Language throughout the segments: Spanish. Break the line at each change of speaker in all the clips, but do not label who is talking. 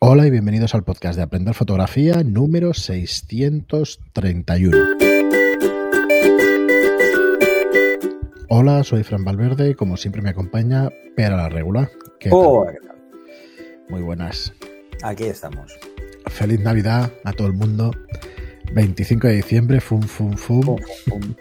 Hola y bienvenidos al podcast de Aprender Fotografía número 631. Hola, soy Fran Valverde y como siempre me acompaña Pera la Regular.
¿Qué tal?
Muy buenas.
Aquí estamos.
Feliz Navidad a todo el mundo. 25 de diciembre, fum, fum, fum. fum, fum.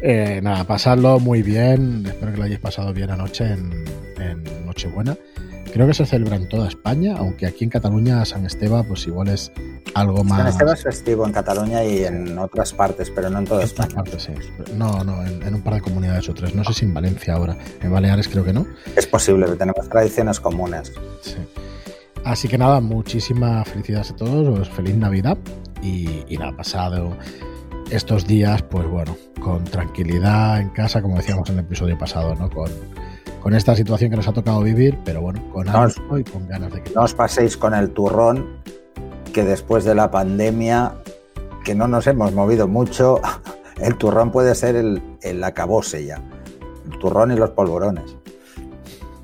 Eh, nada, pasadlo muy bien. Espero que lo hayáis pasado bien anoche en, en Nochebuena. Creo que se celebra en toda España, aunque aquí en Cataluña San Esteban pues igual es algo más...
San Esteban es festivo en Cataluña y en otras partes, pero no en toda España.
Partes, sí. No, no, en, en, un par de comunidades o tres. No sé si en Valencia ahora. En Baleares creo que no.
Es posible, tenemos tradiciones comunes.
Sí. Así que nada, muchísimas felicidades a todos, feliz Navidad y, y nada, pasado estos días, pues bueno, con tranquilidad en casa, como decíamos en el episodio pasado, ¿no? Con, con esta situación que nos ha tocado vivir, pero bueno, con
no os,
y con ganas de que...
No os paséis con el turrón, que después de la pandemia, que no nos hemos movido mucho, el turrón puede ser el, el acabose ya. El turrón y los polvorones.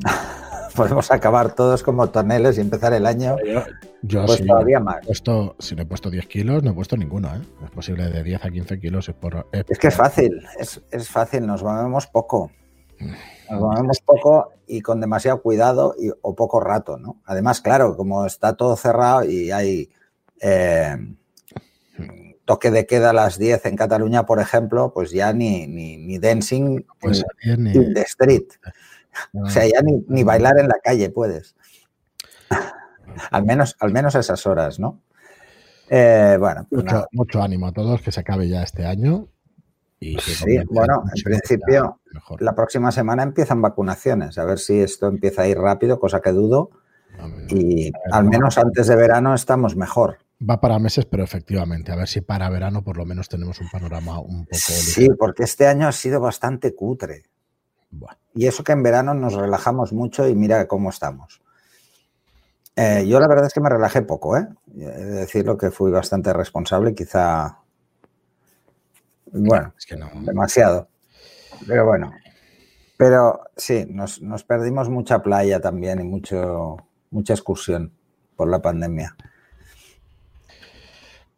Podemos acabar todos como toneles y empezar el año
yo, yo
pues
sí,
todavía más.
He puesto, si no he puesto 10 kilos, no he puesto ninguno. ¿eh? Es posible de 10 a 15 kilos. Es, por,
es, es que es fácil, es, es fácil, nos movemos poco. Nos movemos poco y con demasiado cuidado y, o poco rato, ¿no? Además, claro, como está todo cerrado y hay eh, toque de queda a las 10 en Cataluña, por ejemplo, pues ya ni, ni, ni dancing
pues
in, ni... in the street. No. O sea, ya ni, ni, bailar en la calle puedes. al, menos, al menos a esas horas, ¿no? Eh, bueno,
pues mucho, mucho, ánimo a todos, que se acabe ya este año. Y
sí, bueno, en principio, la próxima semana empiezan vacunaciones, a ver si esto empieza a ir rápido, cosa que dudo. Y al menos antes de verano estamos mejor.
Va para meses, pero efectivamente, a ver si para verano por lo menos tenemos un panorama un poco.
Sí, ligero. porque este año ha sido bastante cutre. Bueno. Y eso que en verano nos relajamos mucho y mira cómo estamos. Eh, yo la verdad es que me relajé poco, ¿eh? He de decirlo que fui bastante responsable, quizá bueno,
es que no.
demasiado. Pero bueno. Pero sí, nos, nos, perdimos mucha playa también y mucho, mucha excursión por la pandemia.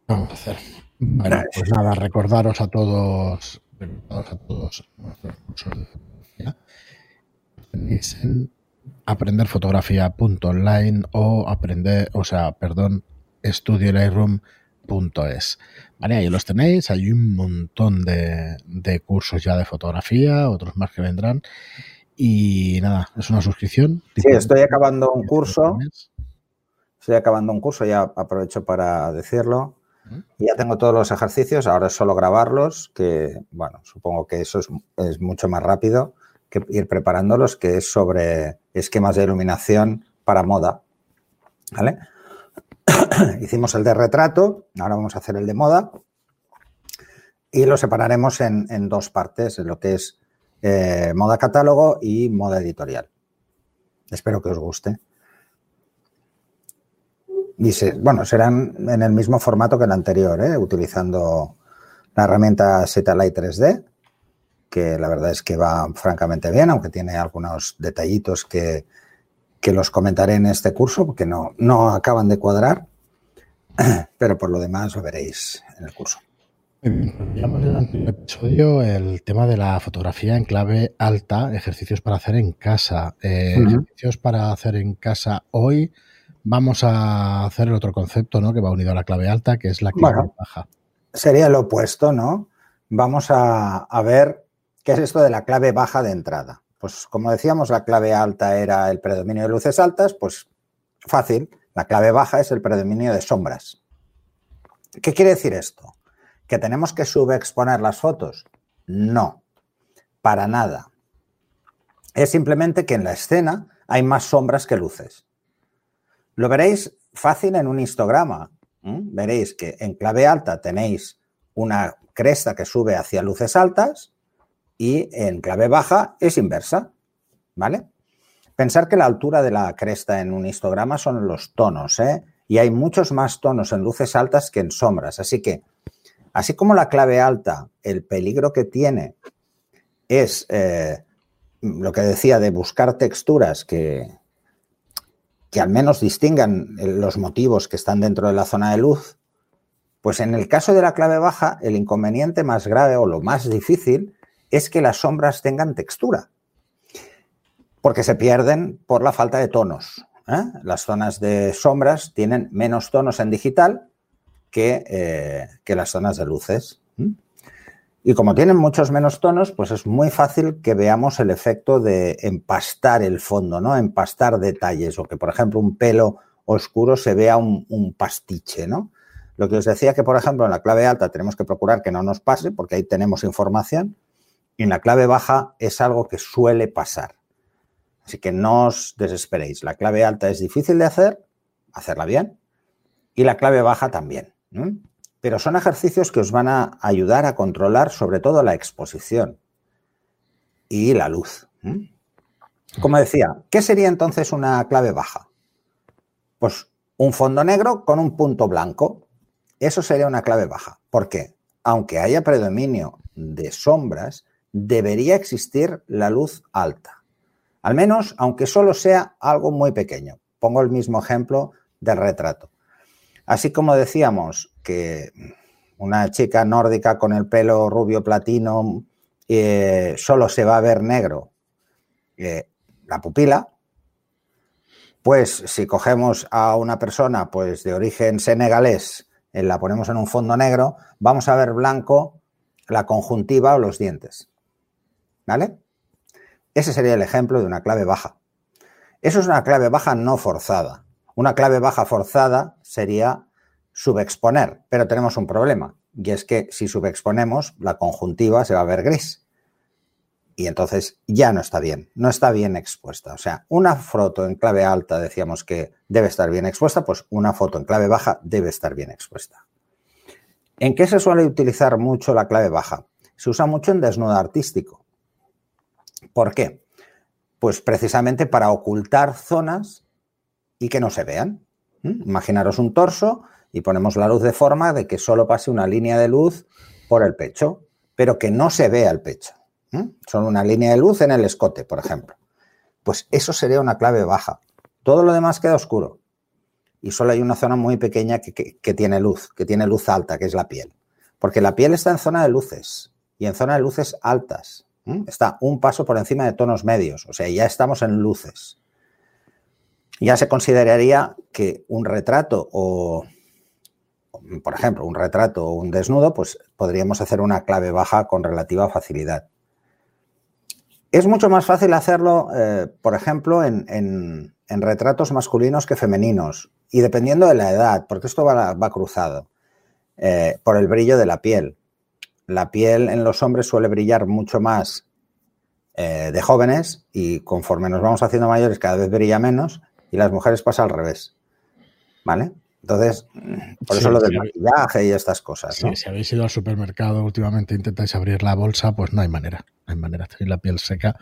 Vamos a hacer. Bueno, pues nada, recordaros a todos, recordaros a todos tenéis en aprenderfotografía.online o aprender, o sea, perdón, estudiolightroom.es. Vale, ahí los tenéis, hay un montón de, de, cursos ya de fotografía, otros más que vendrán. Y nada, es una suscripción.
Sí, estoy acabando un curso. Estoy acabando un curso, ya aprovecho para decirlo. Y ya tengo todos los ejercicios, ahora es solo grabarlos, que bueno, supongo que eso es, es mucho más rápido que ir preparándolos, que es sobre esquemas de iluminación para moda. ¿Vale? Hicimos el de retrato, ahora vamos a hacer el de moda y lo separaremos en, dos partes, en lo que es eh, moda catálogo y moda editorial. Espero que os guste. Y bueno, serán en el mismo formato que el anterior, ¿eh? utilizando la herramienta Satellite 3D, que la verdad es que va francamente bien, aunque tiene algunos detallitos que, que los comentaré en este curso, porque no, no acaban de cuadrar, pero por lo demás lo veréis en el curso.
Veíamos en el episodio el tema de la fotografía en clave alta, ejercicios para hacer en casa. Eh, uh -huh. Ejercicios para hacer en casa hoy. Vamos a hacer el otro concepto, ¿no? Que va unido a la clave alta, que es la clave
bueno,
baja.
Sería lo opuesto, ¿no? Vamos a, a ver qué es esto de la clave baja de entrada. Pues como decíamos, la clave alta era el predominio de luces altas, pues fácil, la clave baja es el predominio de sombras. ¿Qué quiere decir esto? ¿Que tenemos que subexponer las fotos? No, para nada. Es simplemente que en la escena hay más sombras que luces. Lo veréis fácil en un histograma. Veréis que en clave alta tenéis una cresta que sube hacia luces altas y en clave baja es inversa, ¿vale? Pensar que la altura de la cresta en un histograma son los tonos, ¿eh? Y hay muchos más tonos en luces altas que en sombras. Así que, así como la clave alta, el peligro que tiene es eh, lo que decía de buscar texturas que, que al menos distingan los motivos que están dentro de la zona de luz, pues en el caso de la clave baja, el inconveniente más grave o lo más difícil es que las sombras tengan textura, porque se pierden por la falta de tonos. ¿eh? Las zonas de sombras tienen menos tonos en digital que, eh, las zonas de luces. Y como tienen muchos menos tonos, pues es muy fácil que veamos el efecto de empastar el fondo, ¿no? Empastar detalles, o que, por ejemplo, un pelo oscuro se vea un, un pastiche, ¿no? Lo que os decía que, por ejemplo, en la clave alta tenemos que procurar que no nos pase, porque ahí tenemos información, y en la clave baja es algo que suele pasar. Así que no os desesperéis. La clave alta es difícil de hacer, hacerla bien, y la clave baja también. Pero son ejercicios que os van a ayudar a controlar sobre todo la exposición y la luz. Como decía, ¿qué sería entonces una clave baja? Pues un fondo negro con un punto blanco. Eso sería una clave baja. ¿Por qué? Aunque haya predominio de sombras, debería existir la luz alta. Al menos, aunque solo sea algo muy pequeño. Pongo el mismo ejemplo del retrato. Así como decíamos que una chica nórdica con el pelo rubio platino eh, solo se va a ver negro eh, la pupila, pues si cogemos a una persona pues de origen senegalés, eh, la ponemos en un fondo negro, vamos a ver blanco la conjuntiva o los dientes. ¿Vale? Ese sería el ejemplo de una clave baja. Eso es una clave baja no forzada. Una clave baja forzada sería subexponer, pero tenemos un problema, y es que si subexponemos, la conjuntiva se va a ver gris. Y entonces ya no está bien, no está bien expuesta. O sea, una foto en clave alta decíamos que debe estar bien expuesta, pues una foto en clave baja debe estar bien expuesta. ¿En qué se suele utilizar mucho la clave baja? Se usa mucho en desnudo artístico. ¿Por qué? Pues precisamente para ocultar zonas y que no se vean. ¿Mm? Imaginaros un torso y ponemos la luz de forma de que solo pase una línea de luz por el pecho, pero que no se vea el pecho. Solo una línea de luz en el escote, por ejemplo. Pues eso sería una clave baja. Todo lo demás queda oscuro. Y solo hay una zona muy pequeña que, que tiene luz, que tiene luz alta, que es la piel. Porque la piel está en zona de luces y en zona de luces altas. Está un paso por encima de tonos medios, o sea, ya estamos en luces. Ya se consideraría que un retrato o, por ejemplo, un retrato o un desnudo, pues podríamos hacer una clave baja con relativa facilidad. Es mucho más fácil hacerlo, eh, por ejemplo, en, retratos masculinos que femeninos, y dependiendo de la edad, porque esto va, cruzado, eh, por el brillo de la piel. La piel en los hombres suele brillar mucho más eh, de jóvenes y conforme nos vamos haciendo mayores cada vez brilla menos y las mujeres pasa al revés. ¿Vale? Entonces, por eso lo del maquillaje y estas cosas.
Sí, si habéis ido al supermercado últimamente e intentáis abrir la bolsa, pues no hay manera. No hay manera. Tenéis la piel seca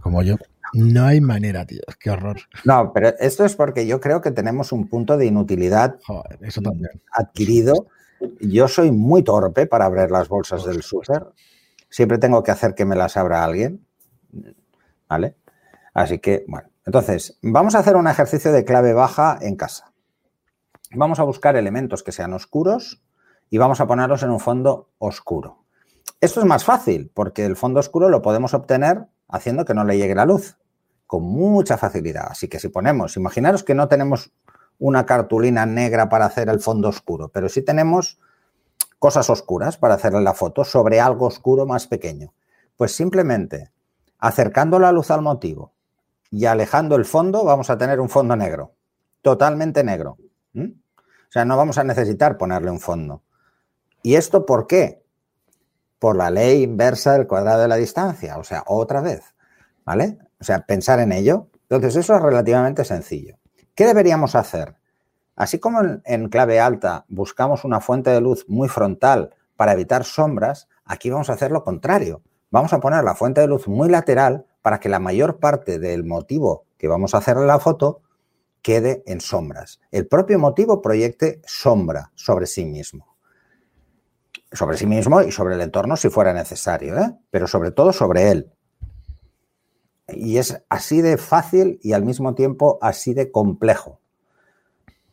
como yo. No hay manera, tío. Qué horror.
No, pero esto es porque yo creo que tenemos un punto de inutilidad
eso también.
adquirido. Yo soy muy torpe para abrir las bolsas del súper. Siempre tengo que hacer que me las abra alguien. ¿Vale? Así que, bueno. Entonces, vamos a hacer un ejercicio de clave baja en casa. Vamos a buscar elementos que sean oscuros y vamos a ponerlos en un fondo oscuro. Esto es más fácil porque el fondo oscuro lo podemos obtener haciendo que no le llegue la luz con mucha facilidad. Así que si ponemos, imaginaros que no tenemos una cartulina negra para hacer el fondo oscuro, pero sí tenemos cosas oscuras para hacer la foto sobre algo oscuro más pequeño. Pues simplemente acercando la luz al motivo y alejando el fondo vamos a tener un fondo negro, totalmente negro. O sea, no vamos a necesitar ponerle un fondo. ¿Y esto por qué? Por la ley inversa del cuadrado de la distancia. O sea, otra vez. ¿Vale? O sea, pensar en ello. Entonces, eso es relativamente sencillo. ¿Qué deberíamos hacer? Así como en, clave alta buscamos una fuente de luz muy frontal para evitar sombras, aquí vamos a hacer lo contrario. Vamos a poner la fuente de luz muy lateral para que la mayor parte del motivo que vamos a hacer en la foto quede en sombras. El propio motivo proyecte sombra sobre sí mismo. Sobre sí mismo y sobre el entorno si fuera necesario, ¿eh? pero sobre todo sobre él. Y es así de fácil y al mismo tiempo así de complejo.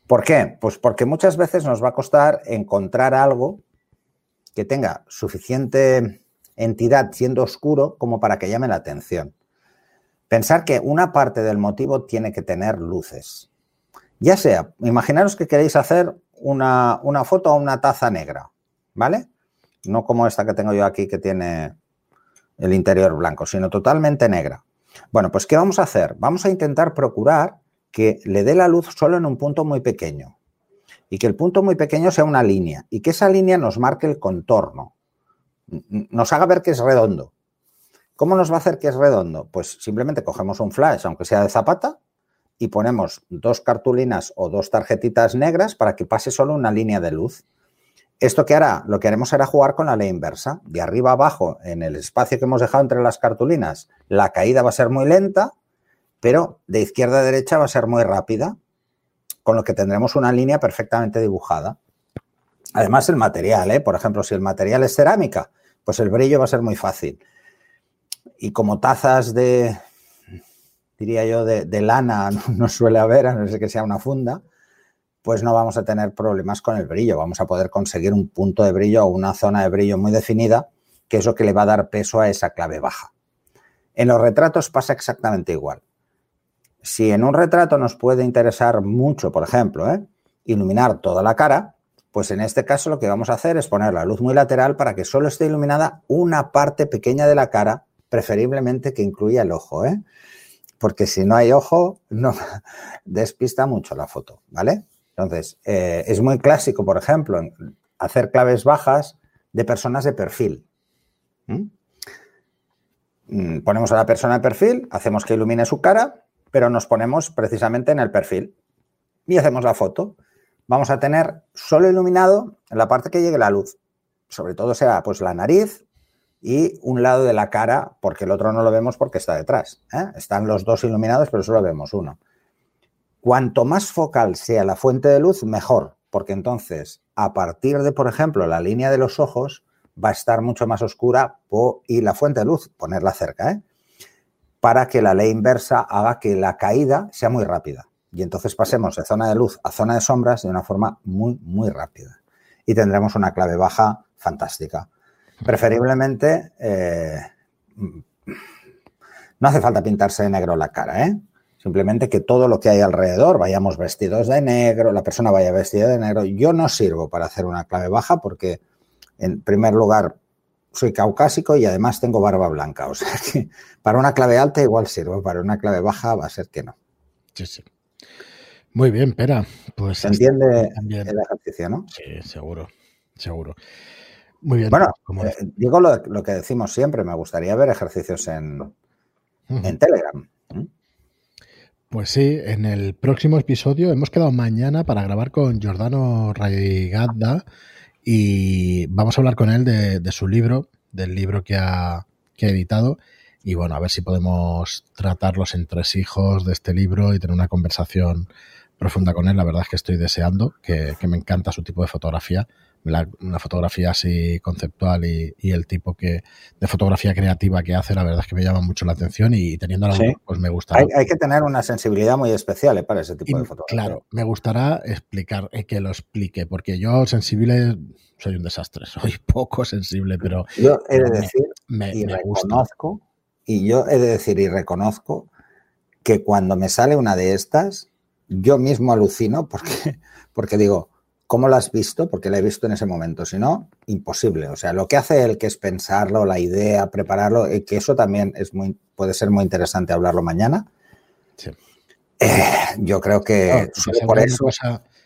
¿Por qué? Pues porque muchas veces nos va a costar encontrar algo que tenga suficiente entidad siendo oscuro como para que llame la atención. Pensar que una parte del motivo tiene que tener luces. Ya sea, imaginaros que queréis hacer una, una foto a una taza negra, ¿vale? No como esta que tengo yo aquí que tiene el interior blanco, sino totalmente negra. Bueno, pues ¿qué vamos a hacer? Vamos a intentar procurar que le dé la luz solo en un punto muy pequeño y que el punto muy pequeño sea una línea y que esa línea nos marque el contorno, nos haga ver que es redondo. ¿Cómo nos va a hacer que es redondo? Pues simplemente cogemos un flash, aunque sea de zapata, y ponemos dos cartulinas o dos tarjetitas negras para que pase solo una línea de luz. ¿Esto qué hará? Lo que haremos será jugar con la ley inversa. De arriba abajo, en el espacio que hemos dejado entre las cartulinas, la caída va a ser muy lenta, pero de izquierda a derecha va a ser muy rápida, con lo que tendremos una línea perfectamente dibujada. Además, el material, ¿eh? por ejemplo, si el material es cerámica, pues el brillo va a ser muy fácil. Y como tazas de, diría yo, de lana no suele haber, a no ser que sea una funda, pues no vamos a tener problemas con el brillo. Vamos a poder conseguir un punto de brillo o una zona de brillo muy definida, que es lo que le va a dar peso a esa clave baja. En los retratos pasa exactamente igual. Si en un retrato nos puede interesar mucho, por ejemplo, ¿eh? iluminar toda la cara, pues en este caso lo que vamos a hacer es poner la luz muy lateral para que solo esté iluminada una parte pequeña de la cara, preferiblemente que incluya el ojo, ¿eh? porque si no hay ojo, no despista mucho la foto, ¿vale? Entonces, eh, es muy clásico, por ejemplo, hacer claves bajas de personas de perfil. ¿Mm? Ponemos a la persona de perfil, hacemos que ilumine su cara, pero nos ponemos precisamente en el perfil y hacemos la foto. Vamos a tener solo iluminado la parte que llegue la luz. Sobre todo será pues la nariz y un lado de la cara, porque el otro no lo vemos porque está detrás. ¿eh? Están los dos iluminados, pero solo vemos uno. Cuanto más focal sea la fuente de luz, mejor, porque entonces, a partir de, por ejemplo, la línea de los ojos, va a estar mucho más oscura y la fuente de luz, ponerla cerca, ¿eh? para que la ley inversa haga que la caída sea muy rápida. Y entonces pasemos de zona de luz a zona de sombras de una forma muy, muy rápida. Y tendremos una clave baja fantástica. Preferiblemente, eh, no hace falta pintarse de negro la cara, ¿eh? Simplemente que todo lo que hay alrededor, vayamos vestidos de negro, la persona vaya vestida de negro. Yo no sirvo para hacer una clave baja porque, en primer lugar, soy caucásico y además tengo barba blanca. O sea que para una clave alta igual sirvo, para una clave baja va a ser que no.
Sí, sí. Muy bien, Pera. Pues
¿Se entiende el ejercicio, no?
Sí, seguro, seguro. Muy bien.
Bueno, eh, digo lo, que decimos siempre, me gustaría ver ejercicios en, en Telegram.
Pues sí, en el próximo episodio hemos quedado mañana para grabar con Giordano Raigadda y vamos a hablar con él de, su libro, del libro que ha, editado y bueno, a ver si podemos tratar los entresijos de este libro y tener una conversación profunda con él. La verdad es que estoy deseando, que me encanta su tipo de fotografía una fotografía así conceptual y, el tipo que de fotografía creativa que hace, la verdad es que me llama mucho la atención y teniendo la pues me gusta.
Hay, que tener una sensibilidad muy especial ¿eh? para ese tipo de fotografía.
Claro, me gustará explicar, eh, que lo explique, porque yo sensible soy un desastre, soy poco sensible, pero...
Yo he de decir y reconozco, y yo he de decir y reconozco que cuando me sale una de estas, yo mismo alucino porque, porque digo, ¿Cómo lo has visto? Porque la he visto en ese momento. Si no, imposible. O sea, lo que hace él, que es pensarlo, la idea, prepararlo, y que eso también es muy, puede ser muy interesante hablarlo mañana. Sí. Eh, yo creo que
por eso.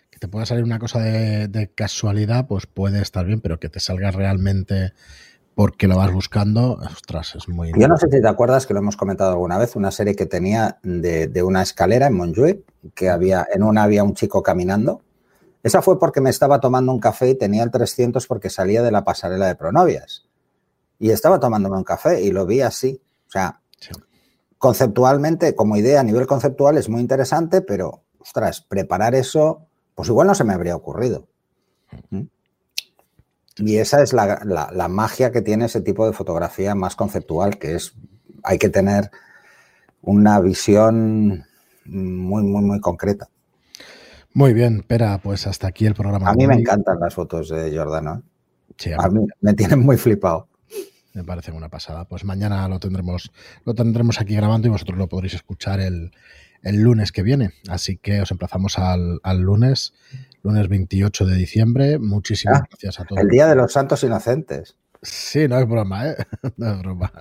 que te pueda salir una cosa de, casualidad, pues puede estar bien, pero que te salga realmente porque lo vas buscando, ostras, es muy.
Yo no sé si te acuerdas que lo hemos comentado alguna vez, una serie que tenía de, de una escalera en Montjuic, que había, en una había un chico caminando esa fue porque me estaba tomando un café y tenía el 300 porque salía de la pasarela de pronovias. Y estaba tomándome un café y lo vi así. O sea, conceptualmente, como idea a nivel conceptual es muy interesante, pero, ostras, preparar eso, pues igual no se me habría ocurrido. ¿Mm? Y esa es la, la, magia que tiene ese tipo de fotografía más conceptual, que es, hay que tener una visión muy, muy, muy concreta.
Muy bien, Pera, pues hasta aquí el programa.
A mí me encantan las fotos de Jordano. ¿eh? a, mí me tienen muy flipado.
Me parece una pasada. Pues mañana lo tendremos, lo tendremos aquí grabando y vosotros lo podréis escuchar el, lunes que viene. Así que os emplazamos al, lunes, lunes 28 de diciembre. Muchísimas ah, gracias a todos.
El Día de los Santos Inocentes.
Sí, no es broma, ¿eh? No es broma.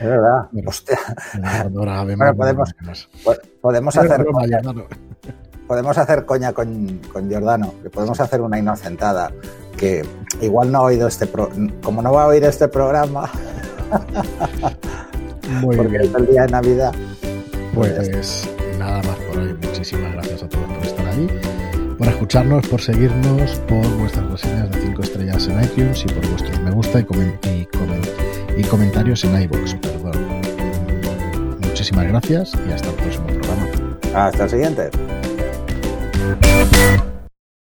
Es verdad. Hostia. podemos, podemos hacer podemos hacer coña con, con Giordano, que podemos hacer una inocentada, que igual no ha oído este como no va a oír este programa, Muy porque es el día de Navidad.
Pues, pues nada más por hoy. Muchísimas gracias a todos por estar ahí, por escucharnos, por seguirnos, por vuestras reseñas de 5 estrellas en iTunes y por vuestros me gusta y, y, comentarios en iVoox. muchísimas gracias y hasta el próximo programa.
Hasta el siguiente. Thank